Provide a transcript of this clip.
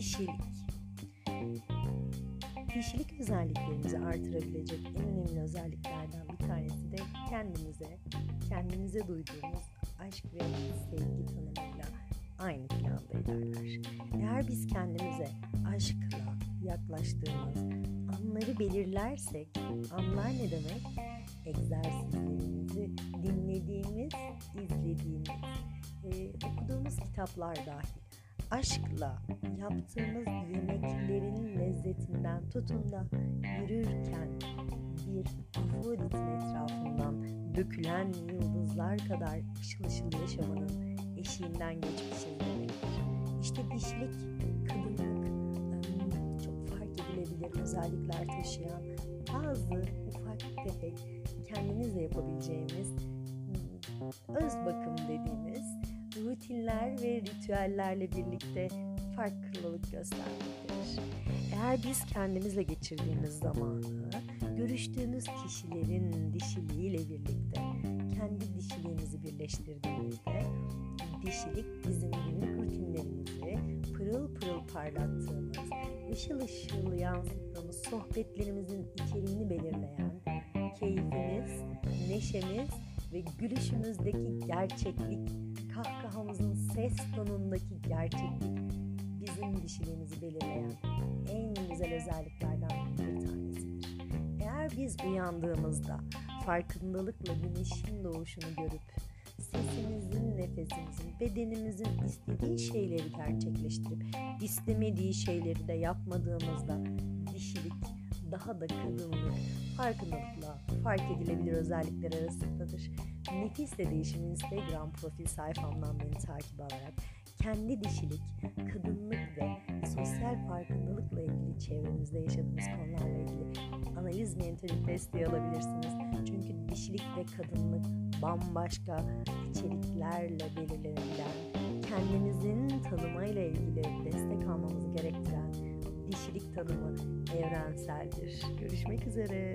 kişilik. Kişilik özelliklerimizi artırabilecek en önemli özelliklerden bir tanesi de kendimize, kendinize duyduğumuz aşk ve sevgi tanımıyla aynı planda ilerler. Eğer biz kendimize aşkla yaklaştığımız anları belirlersek, anlar ne demek? Egzersizlerimizi dinlediğimiz, izlediğimiz, e, okuduğumuz kitaplar dahil aşkla yaptığımız yemeklerin lezzetinden tutun da yürürken bir Afrodit'in etrafından dökülen yıldızlar kadar ışıl ışıl yaşamanın eşiğinden geçmişiz demektir. İşte dişlik, kadınlık çok fark edilebilir özellikler taşıyan bazı ufak tefek kendinizle yapabileceğimiz öz bakım dediğimiz rutinler ve ritüellerle birlikte farklılık göstermektedir. Eğer biz kendimizle geçirdiğimiz zamanı görüştüğümüz kişilerin dişiliğiyle birlikte kendi dişiliğimizi birleştirdiğimizde dişilik bizim günlük rutinlerimizi pırıl pırıl parlattığımız, ışıl ışıl yansıttığımız sohbetlerimizin içeriğini belirleyen keyfimiz, neşemiz ve gülüşümüzdeki gerçeklik, kahkahamızın ses tonundaki gerçeklik bizim dişiliğimizi belirleyen en güzel özelliklerden bir tanesidir. Eğer biz uyandığımızda farkındalıkla güneşin doğuşunu görüp sesimizin, nefesimizin, bedenimizin istediği şeyleri gerçekleştirip istemediği şeyleri de yapmadığımızda daha da kadınlık farkındalıkla fark edilebilir özellikler arasındadır. Nefisle Değişim Instagram profil sayfamdan beni takip alarak kendi dişilik, kadınlık ve sosyal farkındalıkla ilgili çevremizde yaşadığımız konularla ilgili analiz mentoring desteği alabilirsiniz. Çünkü dişilik ve kadınlık bambaşka içeriklerle belirlenebilen, kendimizin tanımayla ilgili destek almamızı gerektiren dişilik tanımı evrenseldir. Görüşmek üzere.